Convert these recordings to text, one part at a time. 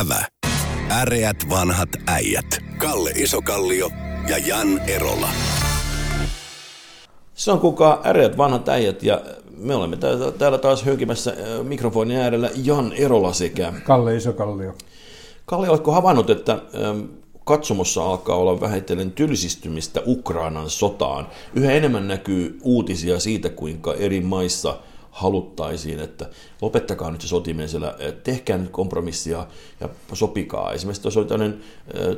Ävä. Äreät vanhat äijät. Kalle Isokallio ja Jan Erola. Se on kuka äreät vanhat äijät ja me olemme täällä, taas hönkimässä äh, mikrofonin äärellä Jan Erola sekä... Kalle Isokallio. Kalle, oletko havainnut, että ähm, katsomossa alkaa olla vähitellen tylsistymistä Ukrainan sotaan? Yhä enemmän näkyy uutisia siitä, kuinka eri maissa – haluttaisiin, että lopettakaa nyt se sotiminen siellä, tehkää nyt kompromissia ja sopikaa. Esimerkiksi tuossa oli tämmöinen,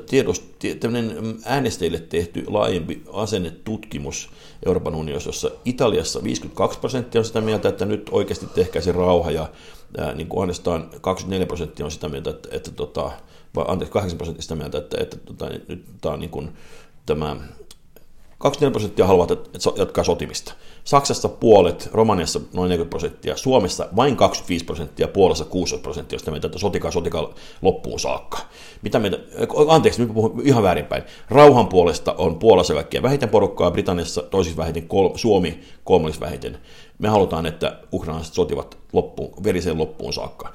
tiedost, tämmöinen äänestäjille tehty laajempi asennetutkimus Euroopan unionissa, jossa Italiassa 52 prosenttia on sitä mieltä, että nyt oikeasti tehkää se rauha ja niin kuin 24 prosenttia on sitä mieltä, että, että tota, vai anteeksi, 8 prosenttia sitä mieltä, että, että tota, nyt tämä on niin kuin, tämä 24 prosenttia haluavat jatkaa sotimista. Saksassa puolet, Romaniassa noin 40 prosenttia, Suomessa vain 25 prosenttia, Puolassa 60 prosenttia, josta meitä, että sotikaa, sotikaa loppuun saakka. Mitä meitä, anteeksi, nyt puhun ihan väärinpäin. Rauhan puolesta on Puolassa kaikkien vähiten porukkaa, Britanniassa toisiksi vähiten, kol, Suomi kolmanneksi vähiten. Me halutaan, että ukrainalaiset sotivat loppuun, veriseen loppuun saakka,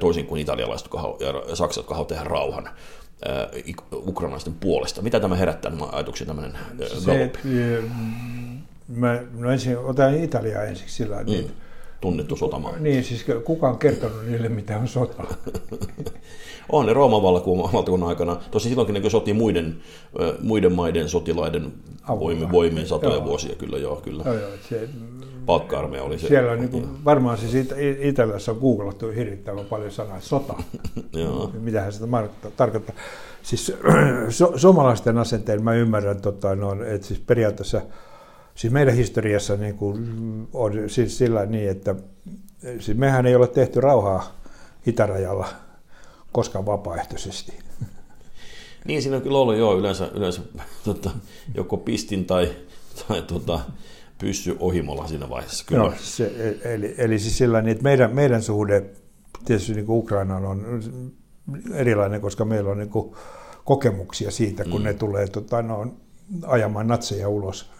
toisin kuin italialaiset ja saksalaiset, jotka haluavat tehdä rauhan ukrainalaisten puolesta. Mitä tämä herättää nämä ajatuksia tämmöinen se, mä, no ensin otan Italiaa ensiksi sillä mm. niin, tunnettu sotamaa. Niin, siis kuka on kertonut niille, mitä on sota? on ne Rooman valtakunnan aikana. Tosi silloinkin ne sotii muiden, muiden maiden sotilaiden voimien, voimien satoja joo. vuosia, kyllä joo, kyllä. Joo, joo, se, palkka oli se. Siellä on niin kuin, varmaan siis It- Italiassa on googlattu hirvittävän paljon sanaa sota. Mitähän sitä tarkoittaa. Siis so, suomalaisten asenteen mä ymmärrän, tota, no, että siis periaatteessa Siis meidän historiassa niin kuin on siis sillä niin, että siis mehän ei ole tehty rauhaa itärajalla koskaan vapaaehtoisesti. Niin, siinä on kyllä ollut jo yleensä, yleensä tota, joko pistin tai, tai tota, pyssy ohimolla siinä vaiheessa. Kyllä. No, se, eli, eli siis sillä niin, että meidän, meidän suhde tietysti niin Ukrainaan on erilainen, koska meillä on niin kuin kokemuksia siitä, kun mm. ne tulee tota, no, ajamaan natseja ulos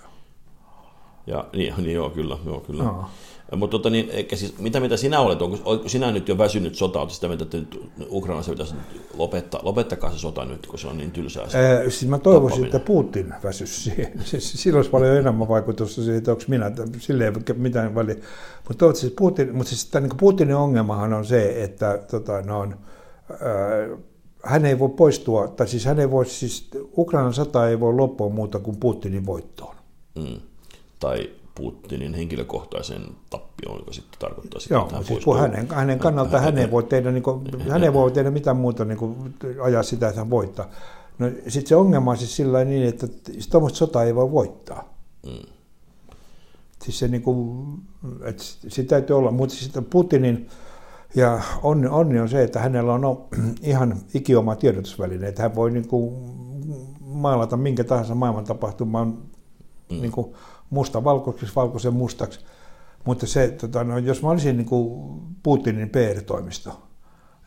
ja, niin, niin joo, kyllä. Joo, kyllä. No. Mutta tota, niin, siis, mitä mitä sinä olet? Onko, onko sinä nyt jo väsynyt sota? Oletko sitä mieltä, että nyt Ukrainassa pitäisi lopettaa, lopettakaa se sota nyt, kun se on niin tylsää? Ää, siis mä toivoisin, että Putin väsyisi siihen. Siis, sillä olisi paljon enemmän vaikutusta siihen, että onko minä, sille ei mitään väliä. Mutta toivottavasti Putin, mutta siis tämän, niin Putinin ongelmahan on se, että tota, no on, ää, hän ei voi poistua, tai siis hän ei voi, siis Ukrainan sota ei voi loppua muuta kuin Putinin voittoon. Mm tai Putinin henkilökohtaisen tappioon, joka sitten tarkoittaa sitä, Joo, että hän siis hänen, hänen kannalta hän ei voi tehdä, niin kuin, hän ei voi tehdä mitään muuta niin kuin, ajaa sitä, että hän voittaa. No, sitten se ongelma on siis sillä niin, että tuommoista sotaa ei voi voittaa. Mm. Siis se niin kuin, että sitä täytyy olla, mutta sitten Putinin ja onni, onni on se, että hänellä on ihan ikioma tiedotusväline, että hän voi niin kuin maalata minkä tahansa maailman tapahtuman mm. niin kuin musta valkoiseksi, valkoisen mustaksi. Mutta se, tota, no, jos mä olisin niin kuin Putinin PR-toimisto,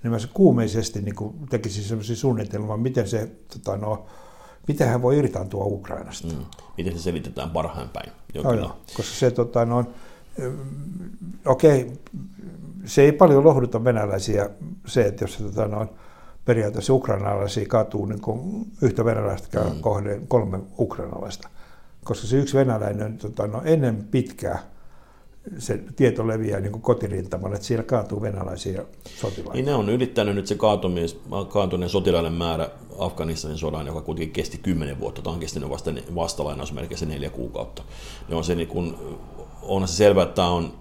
niin mä kuumeisesti niin kuin tekisin sellaisia suunnitelmia, miten se, tota, no, miten hän voi irtaantua Ukrainasta. Mm. Miten se selitetään parhain päin. Joo, joo, koska se, tota, no, okei, okay, se ei paljon lohduta venäläisiä se, että jos se, tota, no, periaatteessa ukrainalaisia katuu niin kuin yhtä venäläistä mm. kohden kolme ukrainalaista koska se yksi venäläinen tota, no, ennen pitkää se tieto leviää niin kuin kotirintamalle, että siellä kaatuu venäläisiä sotilaita. Niin ne on ylittänyt nyt se kaatuneen sotilaiden määrä Afganistanin sodan, joka kuitenkin kesti kymmenen vuotta. Tämä on kestänyt vasta, vasta lainausmerkeissä neljä kuukautta. Ja on se niin kuin, onhan se selvä, että tämä on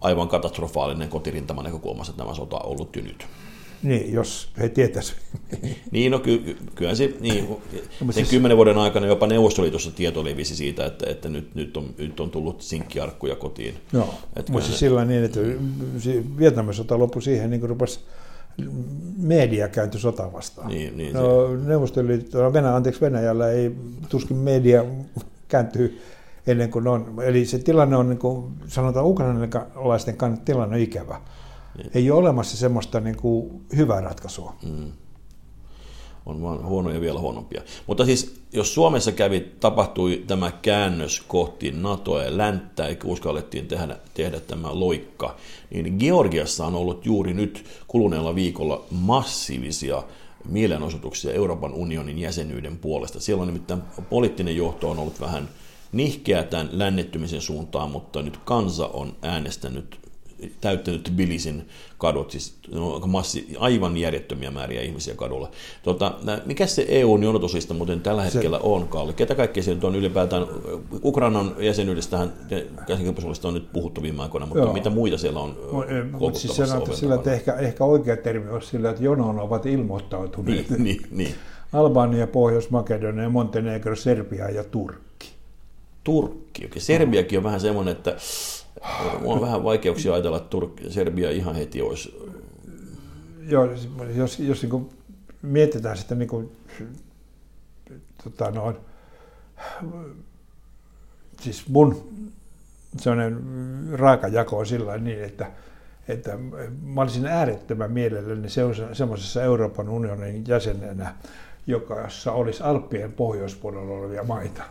aivan katastrofaalinen kotirintaman näkökulmasta, että tämä sota on ollut jo nyt. Niin, jos he tietäisivät. niin, no ky- kyllä se, niin, no, sen siis... kymmenen vuoden aikana jopa Neuvostoliitossa tieto levisi siitä, että, että nyt, nyt, on, nyt on tullut sinkkiarkkuja kotiin. Joo, mutta siis sillä niin, että Vietnamin sota loppui siihen, niin kuin rupesi media kääntyi sota vastaan. Niin, niin, no, Neuvostoliitto, Venäjä, anteeksi, Venäjällä ei tuskin media kääntyy ennen kuin on. Eli se tilanne on, niin kuin sanotaan ukrainalaisten kannalta tilanne on ikävä. Ei ole olemassa semmoista niin kuin hyvää ratkaisua. Mm. on vaan huonoja vielä huonompia. Mutta siis jos Suomessa kävi, tapahtui tämä käännös kohti NATOa ja länttä, eikä uskallettiin tehdä, tehdä tämä loikka, niin Georgiassa on ollut juuri nyt kuluneella viikolla massiivisia mielenosoituksia Euroopan unionin jäsenyyden puolesta. Siellä on nimittäin poliittinen johto on ollut vähän nihkeä tämän lännettymisen suuntaan, mutta nyt kansa on äänestänyt täyttänyt Tbilisin kadut, siis no, massi, aivan järjettömiä määriä ihmisiä kadulla. Tota, mikä se EUn jonotuslista muuten tällä hetkellä se, on, Kalle? Ketä kaikkea se on ylipäätään? Ukrainan jäsenyydestähän käsikirjallisuudesta on nyt puhuttu viime aikoina, mutta joo. mitä muita siellä on Mutta siis sanotaan sillä, että ehkä, ehkä oikea termi olisi sillä, että jonoon ovat ilmoittautuneet. Niin, niin, niin. Albania, Pohjois-Makedonia, Montenegro, Serbia ja Turkki. Turkki, okei. Serbiakin on vähän semmoinen, että Mulla on vähän vaikeuksia ajatella, että Turkki, Serbia ihan heti olisi. Joo, jos, jos niin mietitään sitä niin kuin, tota noin, siis mun sellainen raaka jako on sillä niin, että, että mä olisin äärettömän mielelläni semmoisessa Euroopan unionin jäsenenä, jossa olisi Alppien pohjoispuolella olevia maita.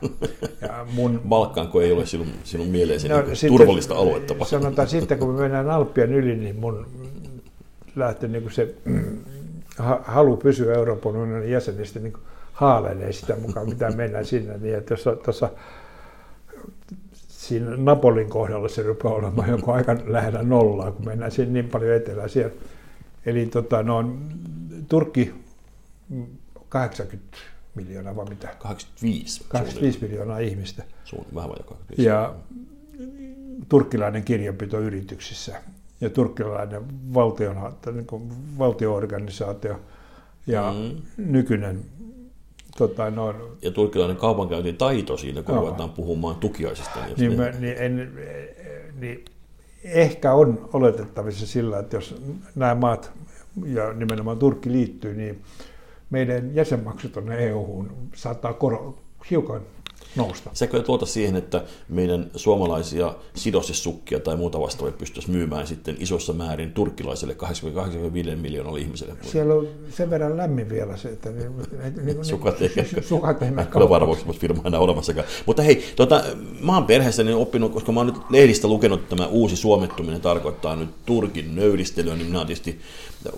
Ja mun... Balkanko ei ole sinun, sinun mieleesi no, niin sitten, turvallista aluetta? Sanotaan sitten, kun me mennään Alppien yli, niin mun lähtee niin kuin se halu pysyä Euroopan unionin jäsenistä niin haalenee sitä mukaan, mitä mennään sinne. Niin että jos tuossa siinä Napolin kohdalla se rupeaa olemaan joku aika lähellä nollaa, kun mennään sinne niin paljon etelään siellä. Eli tota, no, Turkki 80 miljoonaa vai mitä? 85. 85 miljoonaa ihmistä. Suun, vähän vajaa 85. Ja turkkilainen kirjanpito yrityksissä ja turkkilainen valtion, niin kuin valtioorganisaatio ja mm. nykyinen Tota, no, ja turkkilainen taito siinä, kun ruvetaan puhumaan tukiaisista. Niin, niin, mä, niin, en, niin ehkä on oletettavissa sillä, että jos nämä maat ja nimenomaan Turkki liittyy, niin meidän jäsenmaksut tuonne EU-hun saattaa koro, hiukan nousta. Sekö tuota siihen, että meidän suomalaisia sidosessukkia tai muuta vastaavia pystyisi myymään sitten isossa määrin turkkilaiselle 85 miljoonalle ihmiselle? Siellä on sen verran lämmin vielä se, että niin, niin, niin, sukat ei, ei kyllä varmuus firma enää olemassakaan. Mutta hei, tota, mä oon perheessäni oppinut, koska mä oon nyt lehdistä lukenut, että tämä uusi suomettuminen tarkoittaa nyt Turkin nöyristelyä, niin minä olen tietysti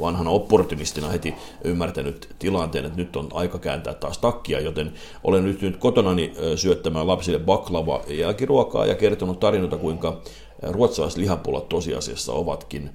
vanhana opportunistina heti ymmärtänyt tilanteen, että nyt on aika kääntää taas takkia, joten olen nyt, nyt kotonani syöttämään lapsille baklava jälkiruokaa ja kertonut tarinoita, kuinka ruotsalaiset lihapullat tosiasiassa ovatkin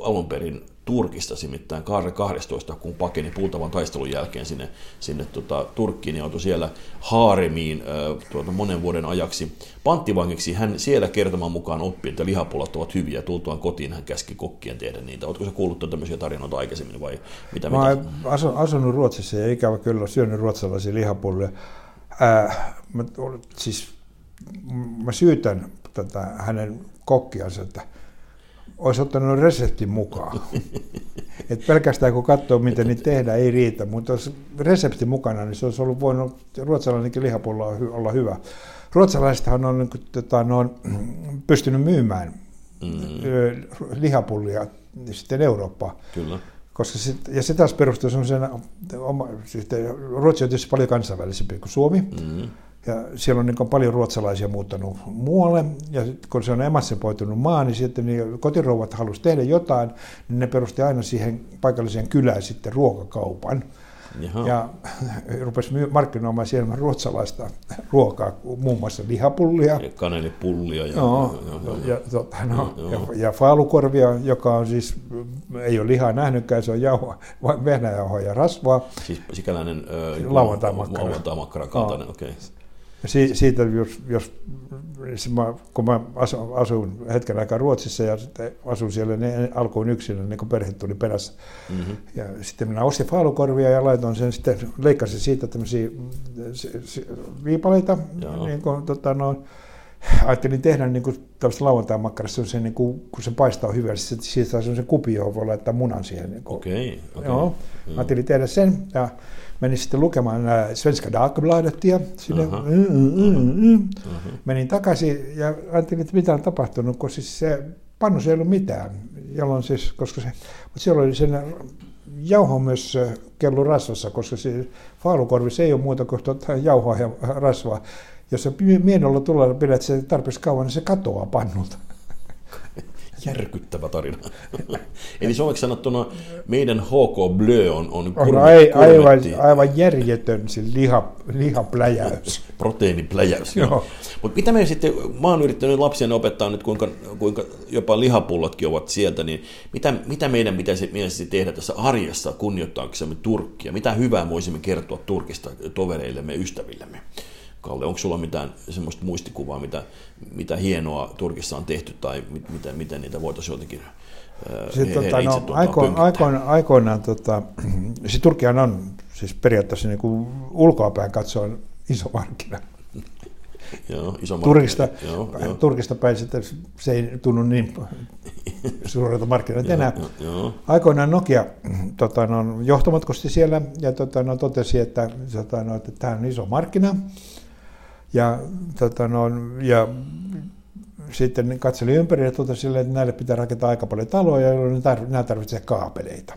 alun perin Turkista, nimittäin Kaare 12, kun pakeni puutavan taistelun jälkeen sinne, sinne tota, Turkkiin ja joutui siellä haaremiin äh, tuota, monen vuoden ajaksi panttivangiksi. Hän siellä kertoman mukaan oppi, että lihapullat ovat hyviä. Tultuaan kotiin hän käski kokkien tehdä niitä. Oletko se kuullut tämmöisiä tarinoita aikaisemmin vai mitä? Mä asun, asunut Ruotsissa ja ikävä kyllä syönyt ruotsalaisia lihapullia. Äh, mä, siis, mä syytän tätä hänen kokkiansa, että olisi ottanut reseptin mukaan. Et pelkästään kun katsoo, miten niitä tehdään, ei riitä, mutta jos resepti mukana, niin se olisi ollut voinut ruotsalainenkin lihapulla olla hyvä. Ruotsalaisethan on, niin kuin, tota, ne on pystynyt myymään mm. lihapullia sitten Eurooppaan. Kyllä. Koska sit, ja se taas perustuu semmoisena, Ruotsi on tietysti paljon kansainvälisempi kuin Suomi. Mm. Ja siellä on niin paljon ruotsalaisia muuttanut muualle, ja kun se on emassepoitunut maa, niin sitten niin kotirouvat halusivat tehdä jotain, niin ne perusti aina siihen paikalliseen kylään sitten ruokakaupan. Jaha. Ja rupesi markkinoimaan siellä ruotsalaista ruokaa, muun muassa lihapullia. Ja kanelipullia. Ja, joo, ja, ja, tota, no, ja, ja faalukorvia, joka on siis, ei ole lihaa nähnytkään, se on jauhoa, vehnäjauhoa ja rasvaa. Siis sikäläinen äh, lauantai-makkara. Lauantai-makkara kaltainen, okei. Okay. Si, siitä, jos, jos mä, kun mä asun, asun hetken aikaa Ruotsissa ja sitten asun siellä, niin alkuun yksin, niin kun perhe tuli perässä. Mm-hmm. Ja sitten minä ostin faalukorvia ja laitoin sen sitten, leikkasin siitä tämmöisiä viipaleita, niin kuin, tota, no, ajattelin tehdä niin kuin tällaista lauantai-makkarasta, se, niin kuin, kun se paistaa hyvin, niin sitten siitä saa se kupi, johon voi laittaa munan siihen. Niin Okei, okay, okay. Joo, ajattelin tehdä sen ja menin sitten lukemaan Svenska Dagbladetia sinne. Uh-huh. Mm, mm, mm. Uh-huh. Menin takaisin ja ajattelin, että mitä on tapahtunut, kun siis se pannu ei ollut mitään, jolloin siis, koska se, mutta siellä oli sen jauho myös kellu rasvassa, koska se faalukorvissa ei ole muuta kuin tuota jauhoa ja rasvaa. Jos se mienolla tulee pidät se tarpeeksi kauan, niin se katoaa pannulta. Järkyttävä tarina. Eli suomeksi sanottuna meidän HK Blö on, on, on ai, aivan, aivan järjetön se liha, lihapläjäys. Proteiinipläjäys, joo. Mutta mitä me sitten, mä oon yrittänyt lapsien opettaa nyt, kuinka, kuinka jopa lihapullotkin ovat sieltä, niin mitä, mitä meidän pitäisi mielestäni tehdä tässä arjessa kunnioittaaksemme Turkkia? Mitä hyvää voisimme kertoa Turkista tovereillemme, ystävillemme? Kalle, onko sulla mitään semmoista muistikuvaa, mitä, mitä hienoa Turkissa on tehty tai mit, miten, miten niitä voitaisiin jotenkin sitten, he, tota, no, aikoin, aikoin, aikoinaan, tota, siis Turkihan on siis periaatteessa niin kuin ulkoapäin katsoen iso markkina. Joo, iso Turkista, joo, joo. Turkista päin sitten se ei tunnu niin suurelta markkinoilta enää. Joo, joo. Aikoinaan Nokia tota, no, johtomatkusti siellä ja tota, no, totesi, että, tota, no, että tämä on iso markkina ja, tota, no, ja sitten katseli ympäri ja totesi että näille pitää rakentaa aika paljon taloja, jolloin nämä tarvitsevat kaapeleita.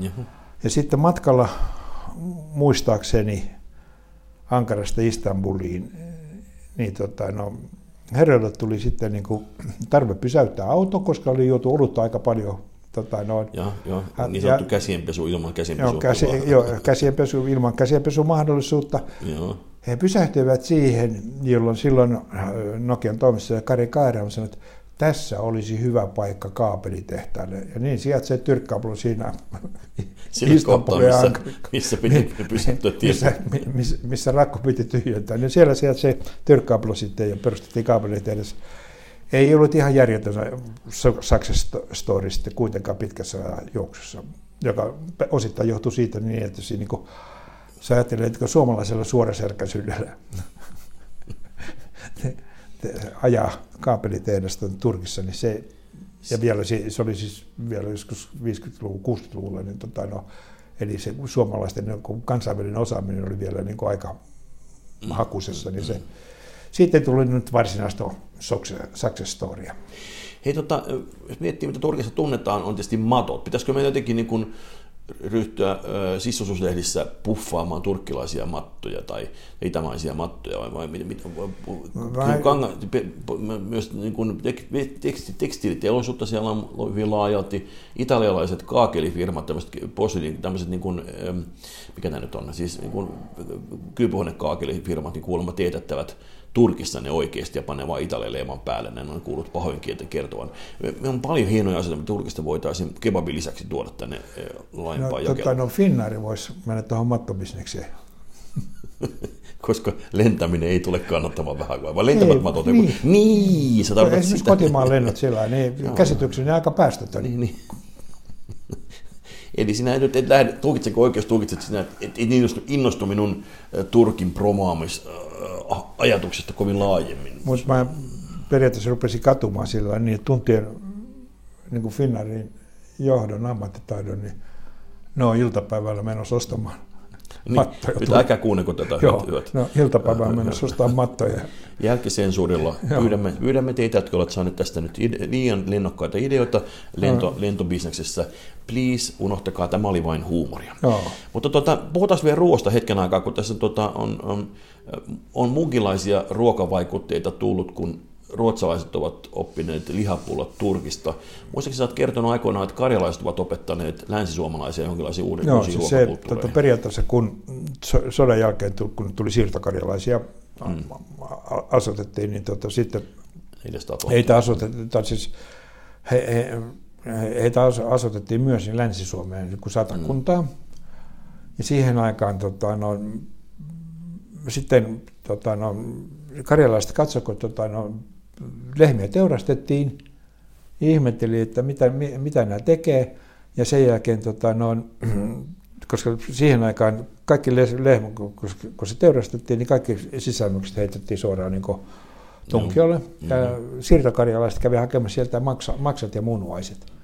Juhu. Ja sitten matkalla muistaakseni Ankarasta Istanbuliin, niin tota, no, herralle tuli sitten niin kuin tarve pysäyttää auto, koska oli joutu olutta aika paljon. Tota, noin. Ja, ja, niin sanottu ja, käsienpesu ilman käsienpesua. Joo, käsi, joo, käsienpesu ilman käsienpesumahdollisuutta. Joo. He pysähtyivät siihen, jolloin silloin äh, Nokian toimissa Kari Kaira sanoi, että tässä olisi hyvä paikka kaapelitehtaalle. Ja niin sijaitsee Tyrkkaapulu siinä Istanbulin missä, missä piti pysähtyä missä, missä, missä, rakko piti tyhjentää. Niin siellä sijaitsee Tyrkkaapulu sitten ja perustettiin kaapelitehdas. Ei ollut ihan järjetön success story sitten kuitenkaan pitkässä juoksussa, joka osittain johtui siitä niin, että siinä niin sä ajattelet, että suomalaisella suoraselkäisyydellä ajaa kaapelitehdasta Turkissa, niin se, ja vielä se, se oli siis vielä joskus 50-luvun, 60-luvulla, niin tota, no, eli se suomalaisten niin kansainvälinen osaaminen oli vielä niin kuin aika hakusessa, niin se, sitten tuli nyt varsinaista success storya. Hei, tota, jos miettii, mitä Turkissa tunnetaan, on tietysti matot. Pitäisikö meidän jotenkin niin kuin ryhtyä sissususlehdissä puffaamaan turkkilaisia mattoja tai itämaisia mattoja vai, vai mit, mit, vai... Kanga, myös niin kuin teksti, tekstiiliteollisuutta siellä on hyvin laajalti, italialaiset kaakelifirmat, tämmöiset, tämmöiset niin kuin, mikä tämä nyt on, siis niin kuin kyypuhuonekaakelifirmat niin kuulemma teetättävät Turkissa ne oikeasti ja panee vain Italian leiman päälle, ne on kuullut pahoin kielten kertovan. Me on paljon hienoja asioita, mitä Turkista voitaisiin kebabin lisäksi tuoda tänne eh, laajempaan no, jakeluun. No Finnaari voisi mennä tuohon mattobisnekseen. koska lentäminen ei tule kannattamaan vähän vai lentävät matot. Niin, niin sä tarkoitat Esimerkiksi sitä. kotimaan lennot sillä niin käsitykseni aika päästötön. Niin, niin. Eli sinä nyt et lähde, tulkitsenko oikeus, tulkitset sinä, että et innostu, innostu minun Turkin promaamis ajatuksesta kovin laajemmin. Mutta mä periaatteessa rupesin katumaan sillä niin, että tuntien niin kuin Finnairin johdon ammattitaidon, niin ne on iltapäivällä menossa ostamaan niin, mattoja. Nyt älkää kuunnelko tätä Joo, hyöt. No, iltapäivään mennessä ostaa mattoja. Jälkisensuurilla pyydämme, pyydämme teitä, jotka olette saaneet tästä nyt ide, liian lennokkaita ideoita lento, no. lentobisneksessä. Please, unohtakaa, tämä oli vain huumoria. Joo. Mutta tota, puhutaan vielä ruoasta hetken aikaa, kun tässä tota, on, on, on munkilaisia ruokavaikutteita tullut, kun ruotsalaiset ovat oppineet lihapullot Turkista. Muistaakseni sä oot kertonut aikoinaan, että karjalaiset ovat opettaneet länsisuomalaisia jonkinlaisia uusia Joo, siis se, tota, periaatteessa kun sodan jälkeen, kun tuli siirtokarjalaisia, mm. asutettiin, niin tota, sitten heitä asutettiin, siis he, he, heitä asutettiin myös niin Länsi-Suomeen niin kuin satakuntaa. Mm. Ja siihen aikaan tota, no, sitten tota, no, karjalaiset katsoivat, tota, no, lehmiä teurastettiin, ihmetteli, että mitä, mitä nämä tekee, ja sen jälkeen, tota, no, koska siihen aikaan kaikki lehmät, kun se teurastettiin, niin kaikki sisännykset heitettiin suoraan niin tunkiolle. Ja siirtokarjalaiset kävi hakemassa sieltä maksa, maksat ja munuaiset.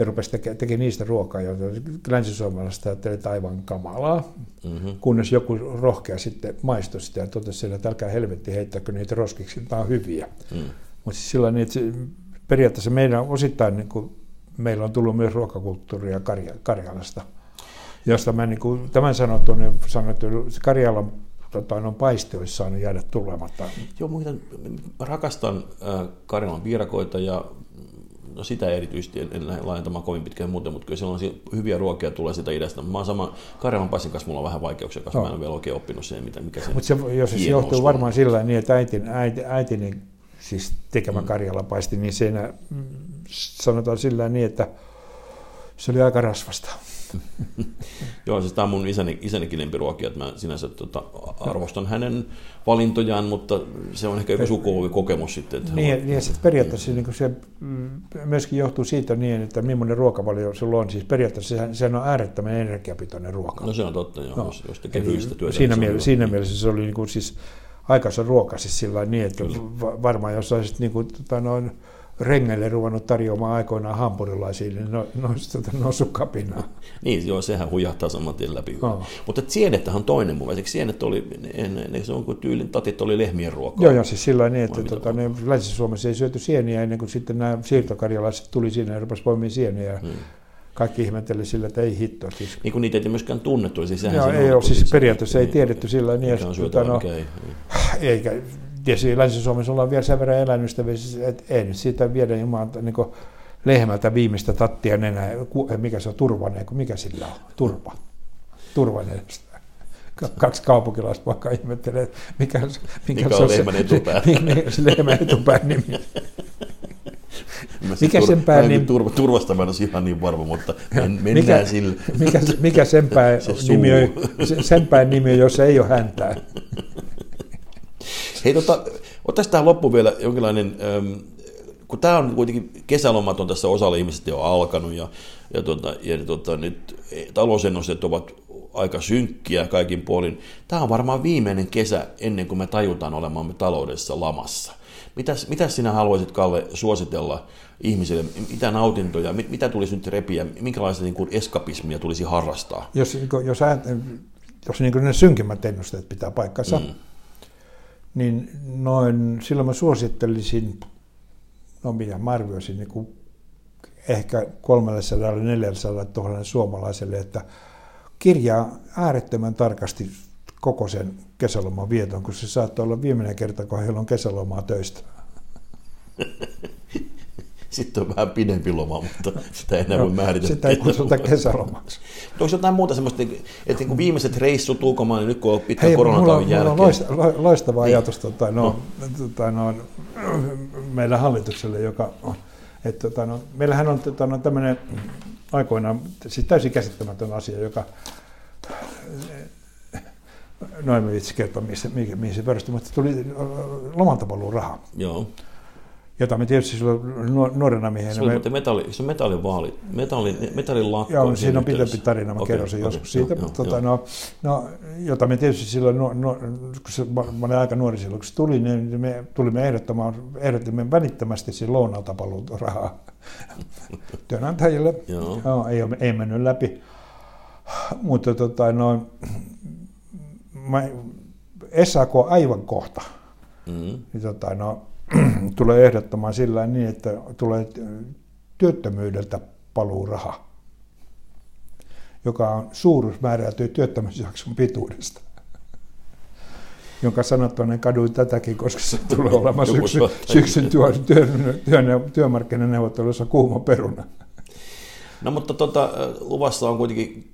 Ja rupesi tekemään teki niistä ruokaa, joita länsisuomalaiset ajatteli, että aivan kamalaa. Mm-hmm. Kunnes joku rohkea sitten maistoi sitä ja totesi, että älkää helvetti heittäkö niitä roskiksi, tämä on hyviä. Mm. Mutta siis sillä niin, että periaatteessa meidän osittain niin kuin meillä on tullut myös ruokakulttuuria Karja- Karjalasta, josta mä niin kuin, tämän sanottu, niin sanottu, Karjalan tota, on paisti olisi saanut jäädä tulematta. Joo, mä rakastan äh, Karjalan piirakoita ja no sitä erityisesti en, en lähde laajentamaan kovin pitkään muuten, mutta kyllä siellä on hyviä ruokia tulee sitä idästä. Mä oon sama, Karjalan paistin kanssa mulla on vähän vaikeuksia, koska no. mä en ole vielä oikein oppinut sen, mitä, mikä se Mutta se, jos se johtuu varmaan sillä niin, että äitin, äiti, äitini siis tekemä mm. Karjalan paisti, niin siinä sanotaan sillä niin, että se oli aika rasvasta. Joo, siis tämä on mun isäni, isänikin lempiruokia, että mä sinänsä tota, arvostan hänen valintojaan, mutta se on ehkä joku kokemus sitten. Että niin, on, niin ja sitten periaatteessa niin se mm, myöskin johtuu siitä niin, että millainen ruokavalio sulla on. Siis periaatteessa sehän, sehän on äärettömän energiapitoinen ruoka. No se on totta, joo, no. jos, jos tekee fyysistä työtä. Siinä, niin mielessä, siinä mielessä se oli niin kuin siis aikansa ruoka siis sillä niin, että Kyllä. varmaan jos olisit niin kuin, tota noin, rengeille ruvennut tarjoamaan aikoinaan hampurilaisia, niin no, no, olisi tota, noussut kapinaa. niin, joo, sehän hujahtaa saman tien läpi. Oh. Mutta sienettähän on toinen mun mielestä. Sienet oli, ne, ne, se on kuin tyylin tatit oli lehmien ruokaa. Joo, joo, siis sillä niin, että tota, ne, Länsi-Suomessa ei syöty sieniä ennen kuin sitten nämä siirtokarjalaiset tuli sinne ja rupesi poimimaan sieniä. Hmm kaikki ihmetteli sillä, että ei hitto. Siis... Niin kuin niitä ei myöskään tunnettu. Siis Joo, ei ole, siis periaatteessa ei tiedetty sillä niin, että tota, no, ei. eikä, tietysti Länsi-Suomessa ollaan vielä sen verran eläinystävissä, että ei nyt siitä viedä ilman niin lehmältä viimeistä tattia enää, mikä se on, turvanen, mikä sillä on, turpa, turvanen. Kaksi kaupunkilaista vaikka ihmettelee, mikä, mikä, mikä on, on lehmän etupää. se lehmän etupään nimi. mikä sen pää nimi? Turva, turvasta mä en ole ihan niin varma, mutta men, mennään mikä, sillä. Mikä, mikä sen pää nimi on, sen nimi on, jos ei ole häntää. Hei, tota, ottaisi tähän loppuun vielä jonkinlainen, ähm, kun tämä on kuitenkin kesälomat on tässä osalla ihmisistä jo alkanut ja, ja, tota, ja tota, nyt talousennusteet ovat aika synkkiä kaikin puolin. Tämä on varmaan viimeinen kesä ennen kuin me tajutaan olemamme taloudessa lamassa. Mitäs, mitäs sinä haluaisit, Kalle, suositella ihmisille? Mitä nautintoja, mit, mitä tulisi nyt repiä, minkälaista niin kuin eskapismia tulisi harrastaa? Jos, jos, jos niin kuin ne synkimmät ennusteet pitää paikkansa, mm niin noin, silloin mä suosittelisin, no mitä mä arvioisin, niin kuin ehkä 300-400 000 suomalaiselle, että kirjaa äärettömän tarkasti koko sen kesäloman vieton, kun se saattaa olla viimeinen kerta, kun heillä on kesälomaa töistä. Sitten on vähän pidempi loma, mutta sitä ei enää no, voi määritellä. Sitä ei kutsuta kesälomaksi. Onko jotain muuta semmoista, että niin viimeiset reissut ulkomaan, niin nyt kun on pitkä Hei, koronatauon jälkeen? Mulla on loistava niin. ajatus tota, no, no. Tota, no, meidän hallitukselle, joka on, että, tota, no, meillähän on tota, no, tämmöinen aikoinaan siis täysin käsittämätön asia, joka noin me itse kertoa, mihin, mihin se perustui, mutta tuli lomaltapaluun raha. Joo jota me tietysti silloin nuorena miehenä... Se on me... metalli, se metallivaali, metalli, metallin lakko. Joo, siinä on pitempi tarina, mä okay, kerron sen okay, joskus siitä. Joo, tota, joo. No, no, jota me tietysti silloin, no, no, kun se, mä olin aika nuori silloin, kun se tuli, niin me tulimme ehdottamaan, ehdottimme välittömästi siinä lounalta rahaa työnantajille. Joo. No, ei, ei mennyt läpi. Mutta tota, no, mä, SAK aivan kohta. Mm-hmm. Niin, tota, no, tulee ehdottamaan sillä niin, että tulee työttömyydeltä paluuraha, joka on suuruus määräytyy työttömyysjakson pituudesta jonka sanottuinen kaduin tätäkin, koska se tulee olemaan syksy, syksyn työ, työ, työ, työmarkkinaneuvottelussa kuuma peruna. No mutta tota, luvassa on kuitenkin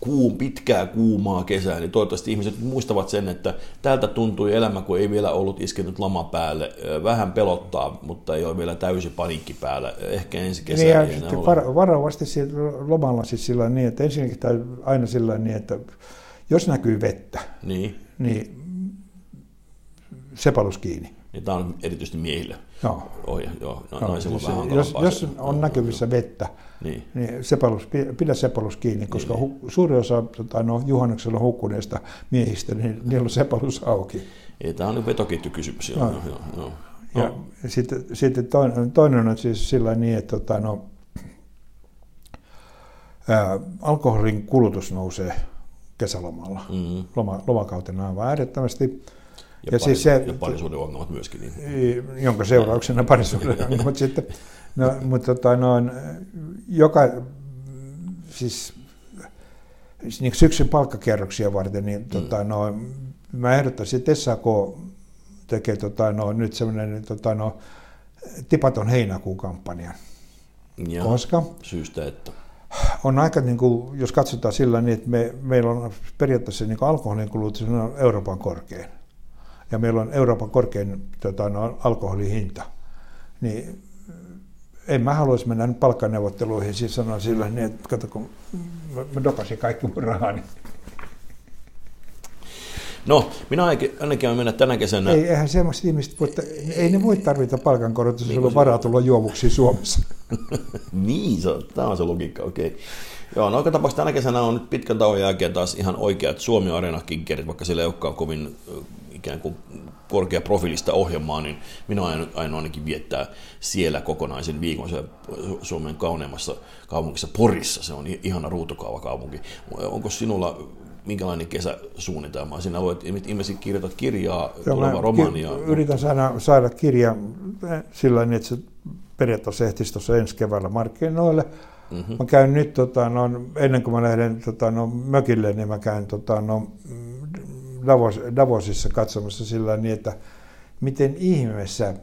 kuum, pitkää kuumaa kesää, niin toivottavasti ihmiset muistavat sen, että tältä tuntui elämä, kun ei vielä ollut iskenyt lama päälle. Vähän pelottaa, mutta ei ole vielä täysi paniikki päällä. Ehkä ensi kesä niin, ei enää var, Varovasti lomalla siis sillä niin, että ensinnäkin tai aina sillä niin, että jos näkyy vettä, niin, niin sepalus kiinni. Niin tämä on erityisesti miehille. Joo. Oh, joo. No, no, siis, vähän jos, jos on näkyvissä vettä, niin, niin sepalus, pidä sepalus kiinni, koska niin. hu, suuri osa tota, no, juhannuksella hukkuneista miehistä, niin niillä on sepalus auki. Ei, tämä on vetoketjukysymys. Joo, no. joo, joo. Ja no. sitten, sitten toinen, toinen on siis sillä niin, että tota, no, ää, alkoholin kulutus nousee kesälomalla, mm-hmm. Loma, lomakautena aivan äärettömästi. Ja, ja, siis se, ja parisuuden ongelmat myöskin. Niin. Jonka seurauksena parisuuden ongelmat sitten. No, mutta tota, noin, joka, siis niin syksyn palkkakierroksia varten, niin mm. tota, no, mä ehdottaisin, että SAK tekee tota, no, nyt semmoinen tota, no, tipaton heinäkuun kampanjan. Ja, Koska syystä, että on aika, niin kuin, jos katsotaan sillä niin, että me, meillä on periaatteessa niin alkoholin kulutus on Euroopan korkein. Ja meillä on Euroopan korkein tota, no, alkoholin hinta. Niin en mä haluaisi mennä nyt palkkaneuvotteluihin, siis sanoa sillä niin, että kato, kun mä dokasin kaikki mun rahani. No, minä ainakin mennä tänä kesänä. Ei, eihän semmoiset ihmiset, mutta ei ne voi tarvita palkankorotusta, niin, jos on varaa tulla juovuksi Suomessa. niin, se, tämä on se logiikka, okei. Okay. Joo, no joka tapauksessa tänä kesänä on nyt pitkän tauon jälkeen taas ihan oikeat suomi arena kinkerit vaikka sillä ei olekaan kovin ikään kuin korkeaprofiilista ohjelmaa, niin minä aion, ainakin viettää siellä kokonaisen viikon siellä Suomen kauneimmassa kaupungissa Porissa. Se on ihana ruutokaavakaupunki. Onko sinulla minkälainen kesäsuunnitelma? Sinä voit ilmeisesti kirjoittaa kirjaa, tulevaa romaania. Yritän saada, saada kirja sillä että se periaatteessa ehtisi tuossa ensi keväällä markkinoille. Mm-hmm. Mä käyn nyt, tota, no, ennen kuin mä lähden tota, no, mökille, niin mä käyn tota, no, Davos, Davosissa katsomassa sillä niin, että miten ihmeessä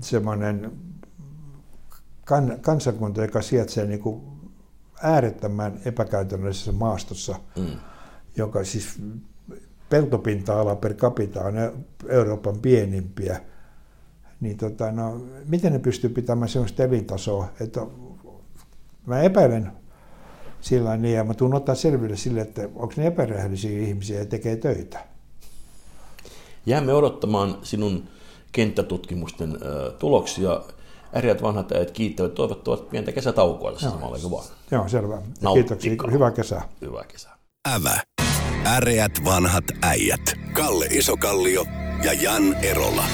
semmoinen kan, kansakunta, joka sijaitsee niin kuin äärettömän epäkäytännöllisessä maastossa, mm. joka siis peltopinta-ala per capita on Euroopan pienimpiä, niin tota, no, miten ne pystyy pitämään sellaista elintasoa, että mä epäilen sillä niin, ja mä tuun ottaa selville sille, että onko ne epärehellisiä ihmisiä ja tekee töitä. Jäämme odottamaan sinun kenttätutkimusten äh, tuloksia. Äriät vanhat äijät kiittävät, toivottavat pientä kesätaukoa tässä samalla, eikö vaan? Joo, selvä. Kiitoksia. Hyvää kesää. Hyvää kesää. Ävä. Äreät vanhat äijät. Kalle Isokallio ja Jan Erola.